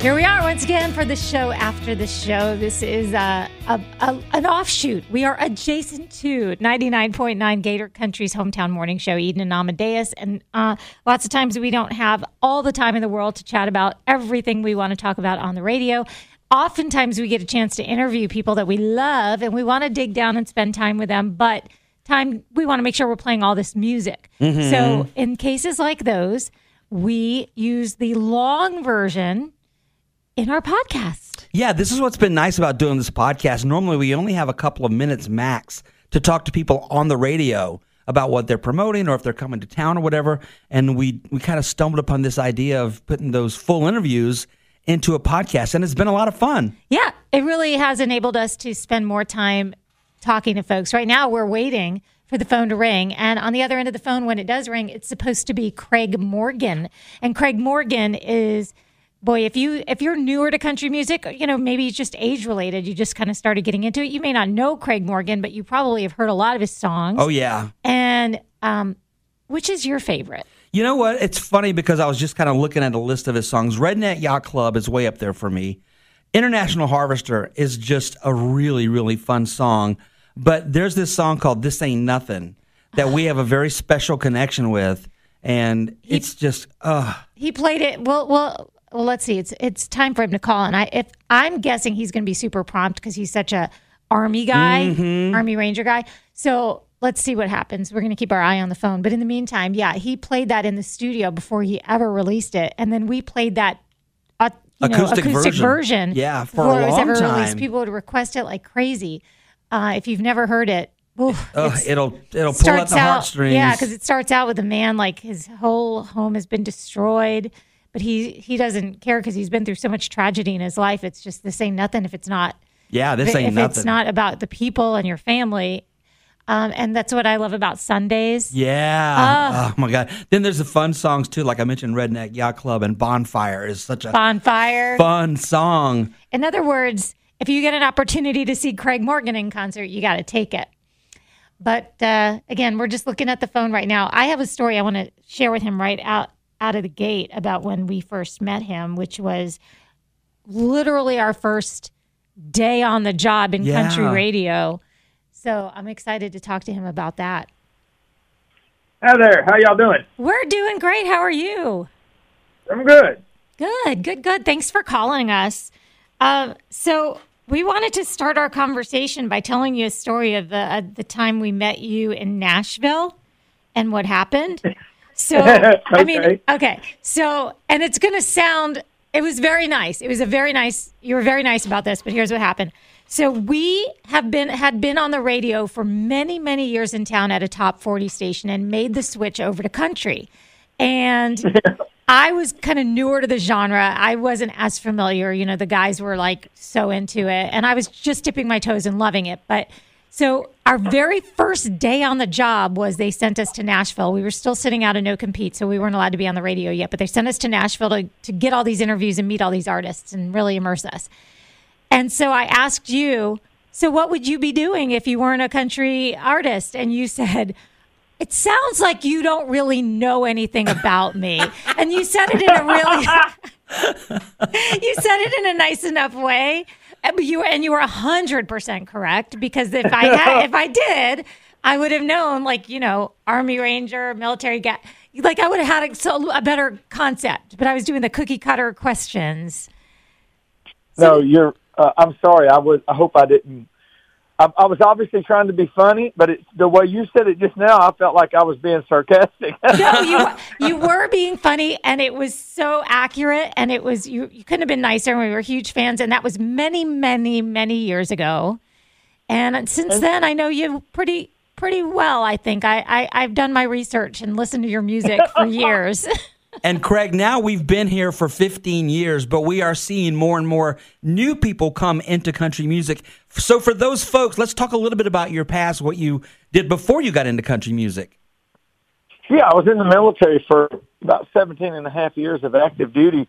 Here we are once again for the show after the show. This is uh, a, a, an offshoot. We are adjacent to 99.9 Gator Country's hometown morning show, Eden and Amadeus. And uh, lots of times we don't have all the time in the world to chat about everything we want to talk about on the radio. Oftentimes we get a chance to interview people that we love and we want to dig down and spend time with them. But time we want to make sure we're playing all this music. So in cases like those, we use the long version in our podcast. Yeah, this is what's been nice about doing this podcast. Normally, we only have a couple of minutes max to talk to people on the radio about what they're promoting or if they're coming to town or whatever. And we we kind of stumbled upon this idea of putting those full interviews into a podcast, and it's been a lot of fun. Yeah, it really has enabled us to spend more time talking to folks. Right now, we're waiting for the phone to ring. And on the other end of the phone, when it does ring, it's supposed to be Craig Morgan. And Craig Morgan is. Boy, if you if you're newer to country music, you know maybe it's just age related. You just kind of started getting into it. You may not know Craig Morgan, but you probably have heard a lot of his songs. Oh yeah. And um, which is your favorite? You know what? It's funny because I was just kind of looking at a list of his songs. Redneck Yacht Club is way up there for me. International Harvester is just a really, really fun song. But there's this song called This Ain't Nothing that we have a very special connection with. And it's just, uh, He played it. Well, well, well. Let's see. It's it's time for him to call, and I if I'm guessing he's going to be super prompt because he's such a army guy, Mm-hmm. army ranger guy. So let's see what happens. We're going to keep our eye on the phone. But in the meantime, yeah, he played that in the studio before he ever released it, and then we played that. Uh, you know, Acoustic acoustic version. version, Yeah, for before a it was long ever time. released. People would request it like crazy. Uh, if you've never heard it, oof, it'll it'll pull at the heartstrings. yeah, because it starts out with a man like his whole home has been destroyed, but he he doesn't care because he's been through so much tragedy in his life. It's just this ain't nothing if it's not yeah, this ain't if nothing. it's not about the people and your family. Um, and that's what I love about Sundays. Yeah. Ah. Oh my God. Then there's the fun songs too. Like I mentioned, Redneck Yacht Club and Bonfire is such a Bonfire. fun song. In other words, if you get an opportunity to see Craig Morgan in concert, you got to take it. But uh, again, we're just looking at the phone right now. I have a story I want to share with him right out out of the gate about when we first met him, which was literally our first day on the job in Yeah. country radio. So I'm excited to talk to him about that. Hi there. How y'all doing? We're doing great. How are you? I'm good. Good, good, good. Thanks for calling us. Um, so we wanted to start our conversation by telling you a story of the uh, the time we met you in Nashville and what happened. So I mean, Okay. okay. So and it's going to sound. It was very nice. It was a very nice. You were very nice about this, but here's what happened. So we have been had been on the radio for many many years in town at a top 40 station and made the switch over to country. And I was kind of newer to the genre. I wasn't as familiar. You know, the guys were like so into it, and I was just dipping my toes and loving it. But so our very first day on the job was they sent us to Nashville. We were still sitting out a no compete, so we weren't allowed to be on the radio yet. But they sent us to Nashville to, to get all these interviews and meet all these artists and really immerse us. And so I asked you, so what would you be doing if you weren't a country artist? And you said, it sounds like you don't really know anything about me. And you said it in a really You said it in a nice enough way. Uh, You and you were hundred percent correct because if I had, if I did, I would have known, like you know, Army Ranger, military guy. Like I would have had a, so, a better concept. But I was doing the cookie cutter questions. No, you're. Uh, I'm sorry. I was. I hope I didn't. I, I was obviously trying to be funny, but it's the way you said it just now. I felt like I was being sarcastic. no, you you were being funny, and it was so accurate, and it was you. You couldn't have been nicer. and We were huge fans, and that was many, many, many years ago. And since then, I know you pretty pretty well. I think I, I I've done my research and listened to your music for years. And Craig, now we've been here for 15 years, but we are seeing more and more new people come into country music. So, for those folks, let's talk a little bit about your past, what you did before you got into country music. yeah, I was in the military for about 17 and a half years of active duty.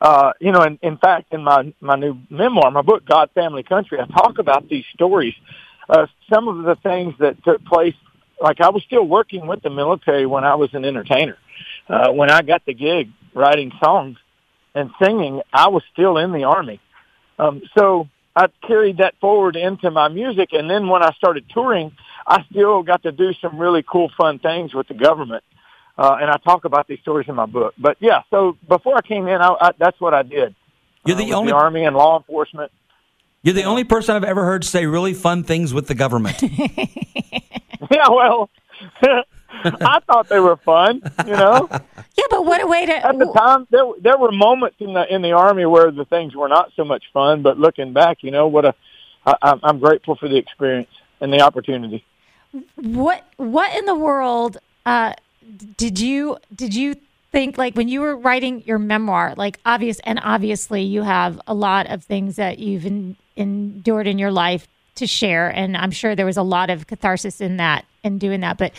Uh, you know, in, in fact, in my my new memoir, my book, God, Family, Country, I talk about these stories. Uh, some of the things that took place, like I was still working with the military when I was an entertainer. Uh, when I got the gig writing songs and singing, I was still in the army. Um, so I carried that forward into my music. And then when I started touring, I still got to do some really cool, fun things with the government. Uh, and I talk about these stories in my book. But yeah, so before I came in, I, I, that's what I did. You're the uh, only the army and law enforcement. You're the only person I've ever heard say really fun things with the government. yeah, well, I thought they were fun, you know. Yeah, but what a way to At the time, there there were moments in the in the army where the things were not so much fun. But looking back, you know what a I, I'm- grateful for the experience and the opportunity. what what in the world uh, did you did you think like when you were writing your memoir like obvious and obviously you have a lot of things that you've en- endured in your life to share and i'm sure there was a lot of catharsis in that in doing that but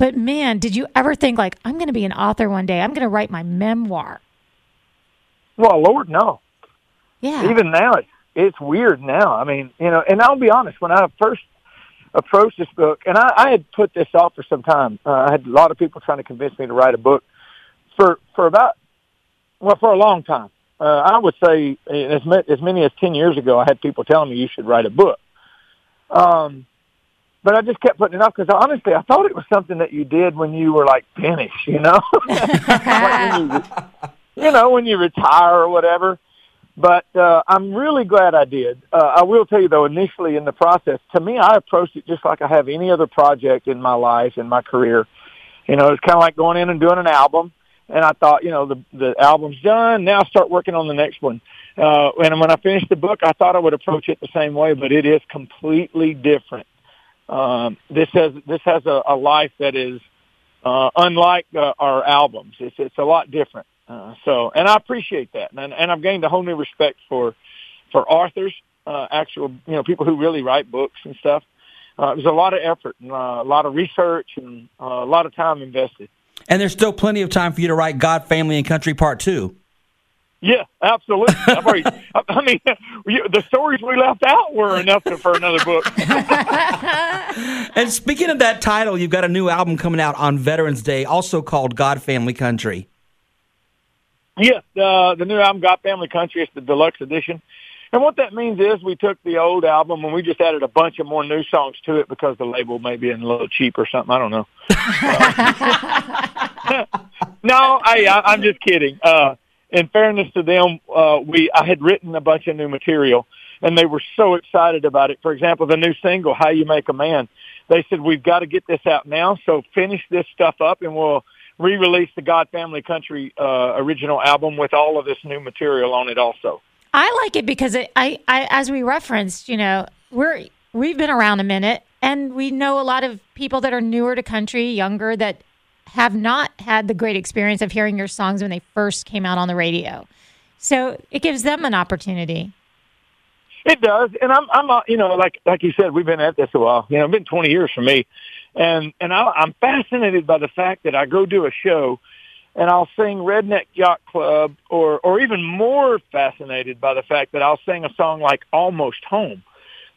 but man did you ever think like i'm going to be an author one day i'm going to write my memoir Well, Lord, no. yeah Even now, it's it's weird now. I mean, you know, and I'll be honest. When I first approached this book, and I, I had put this off for some time. Uh, I had a lot of people trying to convince me to write a book for for about well for a long time. Uh, I would say as as many as ten years ago, I had people telling me you should write a book. Um, but I just kept putting it off because honestly, I thought it was something that you did when you were like finished, you know, like you, you know, when you retire or whatever. But uh, I'm really glad I did. Uh, I will tell you though, initially in the process, to me, I approached it just like I have any other project in my life in my career. You know, it's kind of like going in and doing an album. And I thought, you know, the the album's done. Now start working on the next one. Uh, and when I finished the book, I thought I would approach it the same way, but it is completely different. Um, this has this has a, a life that is uh, unlike uh, our albums. It's it's a lot different. Uh, so, and I appreciate that, and and I've gained a whole new respect for for authors, uh, actual you know people who really write books and stuff. Uh, there's a lot of effort and uh, a lot of research and uh, a lot of time invested. and there's still plenty of time for you to write God, Family, and Country Part 2. Yeah, absolutely. Already, I I mean, the stories we left out were enough for another book. And speaking of that title, you've got a new album coming out on Veterans Day, also called God, Family, Country. Yeah, uh, the new album, God Family Country, it's the deluxe edition. And what that means is we took the old album and we just added a bunch of more new songs to it because the label may be a little cheap or something. I don't know. no, I, I, I'm just kidding. Uh, in fairness to them, uh, we I had written a bunch of new material, and they were so excited about it. For example, the new single "How You Make a Man," they said we've got to get this out now. So finish this stuff up, and we'll re-release the God Family Country uh, original album with all of this new material on it. Also, I like it because it, I, I, as we referenced, you know, we're we've been around a minute, and we know a lot of people that are newer to country, younger that have not had the great experience of hearing your songs when they first came out on the radio. So it gives them an opportunity. It does, and I'm, I'm, uh, you know, like like you said, we've been at this a while. You know, it's been 20 years for me, and and I, I'm fascinated by the fact that I go do a show, and I'll sing Redneck Yacht Club, or or even more fascinated by the fact that I'll sing a song like Almost Home,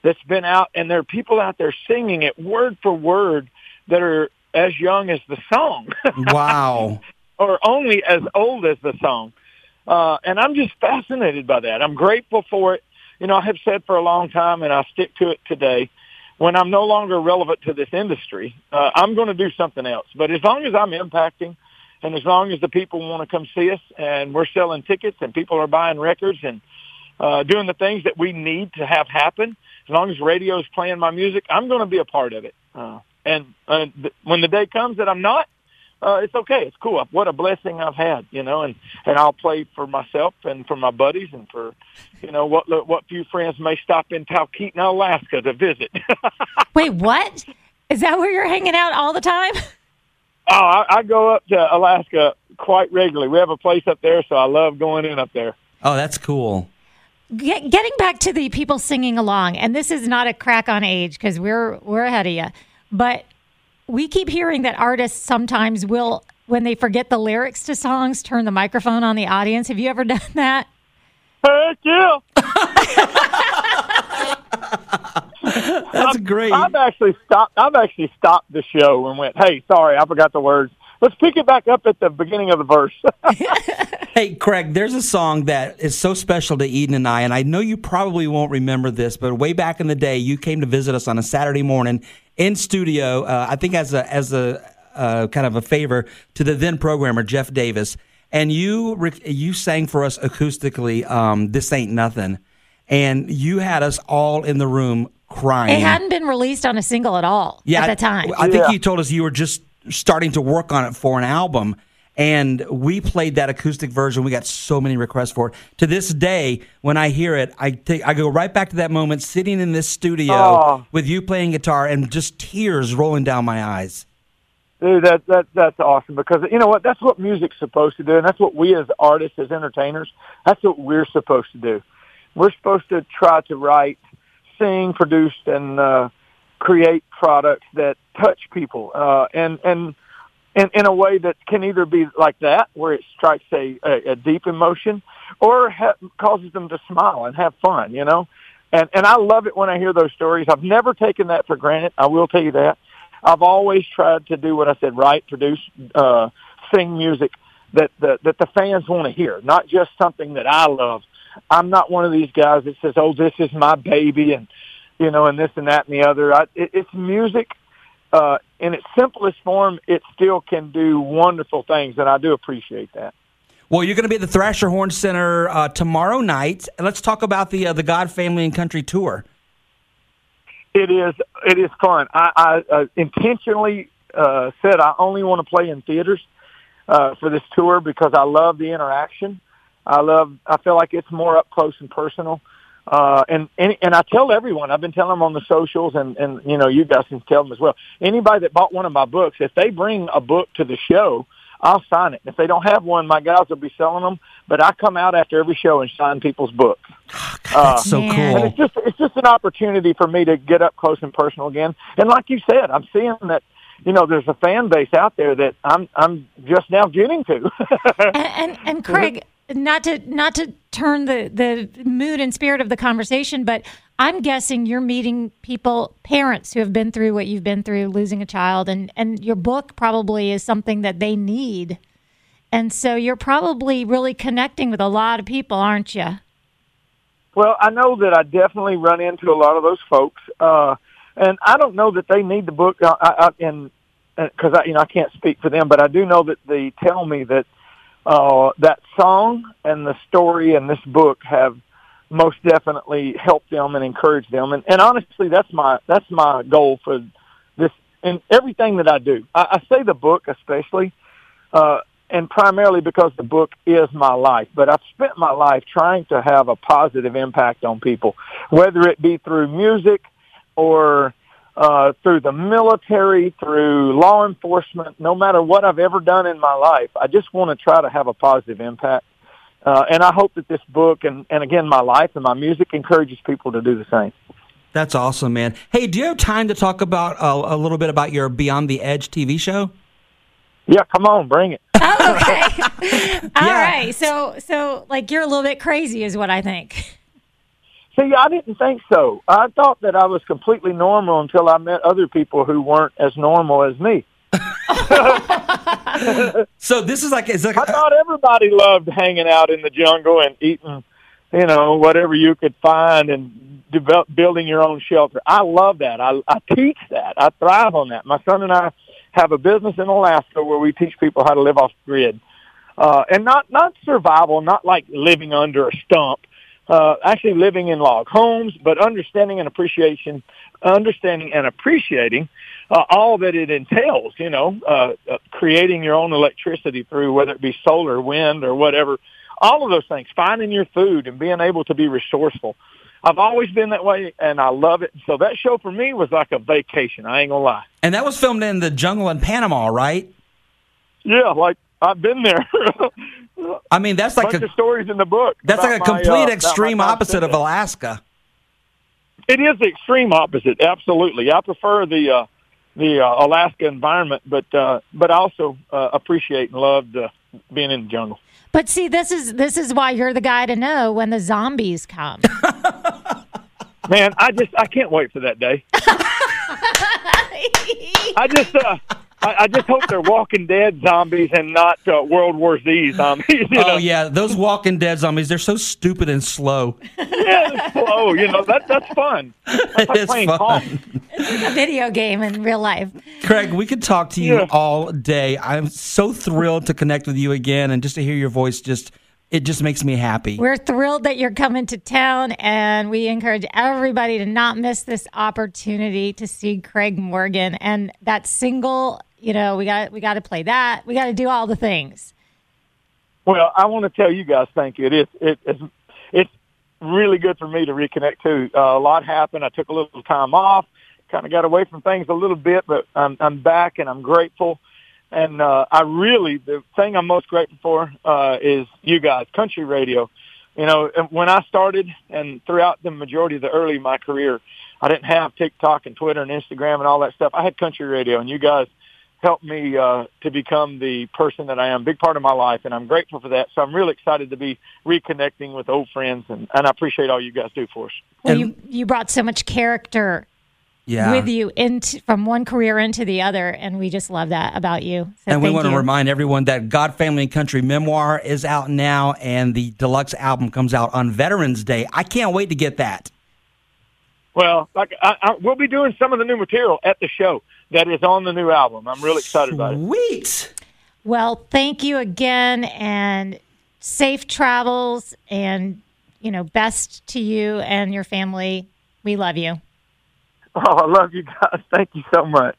that's been out, and there are people out there singing it word for word that are as young as the song. Wow. or only as old as the song. Uh, and I'm just fascinated by that. I'm grateful for it. You know, I have said for a long time, and I stick to it today. When I'm no longer relevant to this industry, uh, I'm going to do something else. But as long as I'm impacting, and as long as the people want to come see us, and we're selling tickets, and people are buying records, and uh, doing the things that we need to have happen, as long as radio is playing my music, I'm going to be a part of it. Uh, and uh, th- when the day comes that I'm not, uh, it's okay. It's cool. What a blessing I've had, you know, and, and I'll play for myself and for my buddies and for, you know, what, what few friends may stop in Talkeetna, Alaska to visit. Wait, what? Is that where you're hanging out all the time? oh, I, I go up to Alaska quite regularly. We have a place up there, so I love going in up there. Oh, that's cool. Get, getting back to the people singing along, and this is not a crack on age because we're we're ahead of you, but we keep hearing that artists sometimes will, when they forget the lyrics to songs, turn the microphone on the audience. Have you ever done that? Heck yeah! That's great. I've actually stopped. I've actually stopped the show and went, "Hey, sorry, I forgot the words." let's pick it back up at the beginning of the verse. hey, Craig, there's a song that is so special to Eden and I, and I know you probably won't remember this, but way back in the day, you came to visit us on a Saturday morning in studio. Uh, I think as a as a uh, kind of a favor to the then programmer Jeff Davis, and you you sang for us acoustically. Um, this ain't nothing, and you had us all in the room crying. It hadn't been released on a single at all yeah, at the time. I, I think you told us you were just starting to work on it for an album. And we played that acoustic version. We got so many requests for it. To this day, when I hear it, I take I go right back to that moment sitting in this studio Oh. with you playing guitar and just tears rolling down my eyes. Dude, that that that's awesome because you know what? That's what music's supposed to do, and that's what we as artists, as entertainers, that's what we're supposed to do. We're supposed to try to write, sing, produce, and uh, create products that touch people, uh, and and in in a way that can either be like that, where it strikes a a, a deep emotion, or ha- causes them to smile and have fun. You know, and and I love it when I hear those stories. I've never taken that for granted. I will tell you that. I've always tried to do what I said: write, produce, uh, sing music that the, that the fans want to hear, not just something that I love. I'm not one of these guys that says, "Oh, this is my baby," and you know, and this and that and the other. I, it, it's music uh, in its simplest form. It still can do wonderful things, and I do appreciate that. Well, you're going to be at the Thrasher Horne Center uh, tomorrow night. Let's talk about the uh, the God Family and Country tour. It is it is fun. I, I uh, intentionally uh, said I only want to play in theaters uh, for this tour because I love the interaction. I love. I feel like it's more up close and personal. Uh, and, and and I tell everyone. I've been telling them on the socials, and and you know you guys can tell them as well. Anybody that bought one of my books, if they bring a book to the show, I'll sign it. If they don't have one, my guys will be selling them. But I come out after every show and sign people's books. That's so cool. And it's just it's just an opportunity for me to get up close and personal again. And like you said, I'm seeing that you know there's a fan base out there that I'm I'm just now getting to. and, and, and Craig, not to not to turn the the mood and spirit of the conversation, but I'm guessing you're meeting people, parents who have been through what you've been through, losing a child, and and your book probably is something that they need, and so you're probably really connecting with a lot of people, aren't you? Well, I know that I definitely run into a lot of those folks, uh, and I don't know that they need the book. Uh, I, I, and because I, you know, I can't speak for them, but I do know that they tell me that uh, that song and the story and this book have most definitely helped them and encouraged them. And, and honestly, that's my that's my goal for this and everything that I do. I, I say the book especially. Uh, and primarily because the book is my life. But I've spent my life trying to have a positive impact on people, whether it be through music or uh, through the military, through law enforcement, no matter what I've ever done in my life. I just want to try to have a positive impact. Uh, and I hope that this book and, and again, my life and my music encourages people to do the same. That's awesome, man. Hey, do you have time to talk about uh, a little bit about your Beyond the Edge TV show? Yeah, come on, bring it. Oh, okay. All Yeah. right. So so like you're a little bit crazy, is what I think. See, I didn't think so. I thought that I was completely normal until I met other people who weren't as normal as me. So this is like it's like I thought everybody loved hanging out in the jungle and eating, you know, whatever you could find and develop, building your own shelter. I love that. I, I teach that. I thrive on that. My son and I have a business in Alaska where we teach people how to live off grid. Uh, and not, not survival, not like living under a stump, uh, actually living in log homes, but understanding and appreciation, understanding and appreciating uh, all that it entails, you know, uh, uh, creating your own electricity through whether it be solar, wind, or whatever. All of those things, finding your food and being able to be resourceful. I've always been that way, and I love it. So that show for me was like a vacation. I ain't gonna lie. and that was filmed in the jungle in Panama, right? Yeah, like I've been there. I mean, that's like bunch a of stories in the book. that's like a about my, complete uh, extreme opposite of. Alaska. It is the extreme opposite. Absolutely, I prefer the uh, the uh, Alaska environment, but uh, but I also uh, appreciate and love uh, being in the jungle. But see, this is this is why you're the guy to know when the zombies come. Man, I just I can't wait for that day. I just uh, I, I just hope they're Walking Dead zombies and not uh, World War Z zombies. You oh yeah, those Walking Dead zombies, they're so stupid and slow. yeah, it's slow. You know that that's fun. That's like It's playing fun. Pong. a video game in real life. Craig, we could talk to you Yeah. all day. I'm so thrilled to connect with you again and just to hear your voice just it just makes me happy. We're thrilled that you're coming to town, and we encourage everybody to not miss this opportunity to see Craig Morgan and that single. You know, we got we got to play that. We got to do all the things. Well, I want to tell you guys thank you. It is it is it's really good for me to reconnect too. Uh, a lot happened. I took a little time off, kind of got away from things a little bit, but I'm I'm back and I'm grateful. And uh, I really the thing I'm most grateful for uh, is you guys, country radio. You know, when I started and throughout the majority of the early of my career, I didn't have TikTok and Twitter and Instagram and all that stuff. I had country radio, and you guys helped me uh, to become the person that I am. Big part of my life, and I'm grateful for that. So I'm really excited to be reconnecting with old friends, and, and I appreciate all you guys do for us. Well, And- you you brought so much character Yeah. with you into from one career into the other, and we just love that about you. So and we thank want to remind everyone that God, Family, and Country memoir is out now, and the deluxe album comes out on Veterans Day. I can't wait to get that. Well, like I, I, we'll be doing some of the new material at the show that is on the new album. I'm really excited about it. Sweet. Well, thank you again, and safe travels, and you know, best to you and your family. We love you. Oh, I love you guys. Thank you so much.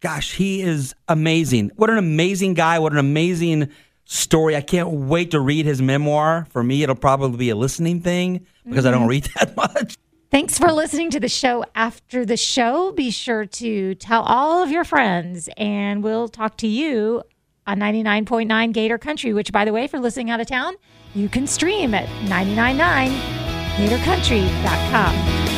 Gosh, he is amazing. What an amazing guy. What an amazing story. I can't wait to read his memoir. For me, it'll probably be a listening thing because I don't mm-hmm. read that much. Thanks for listening to the show. After the show, be sure to tell all of your friends, and we'll talk to you on 99.9 Gator Country, which, by the way, for listening out of town, you can stream at 999gatorcountry.com.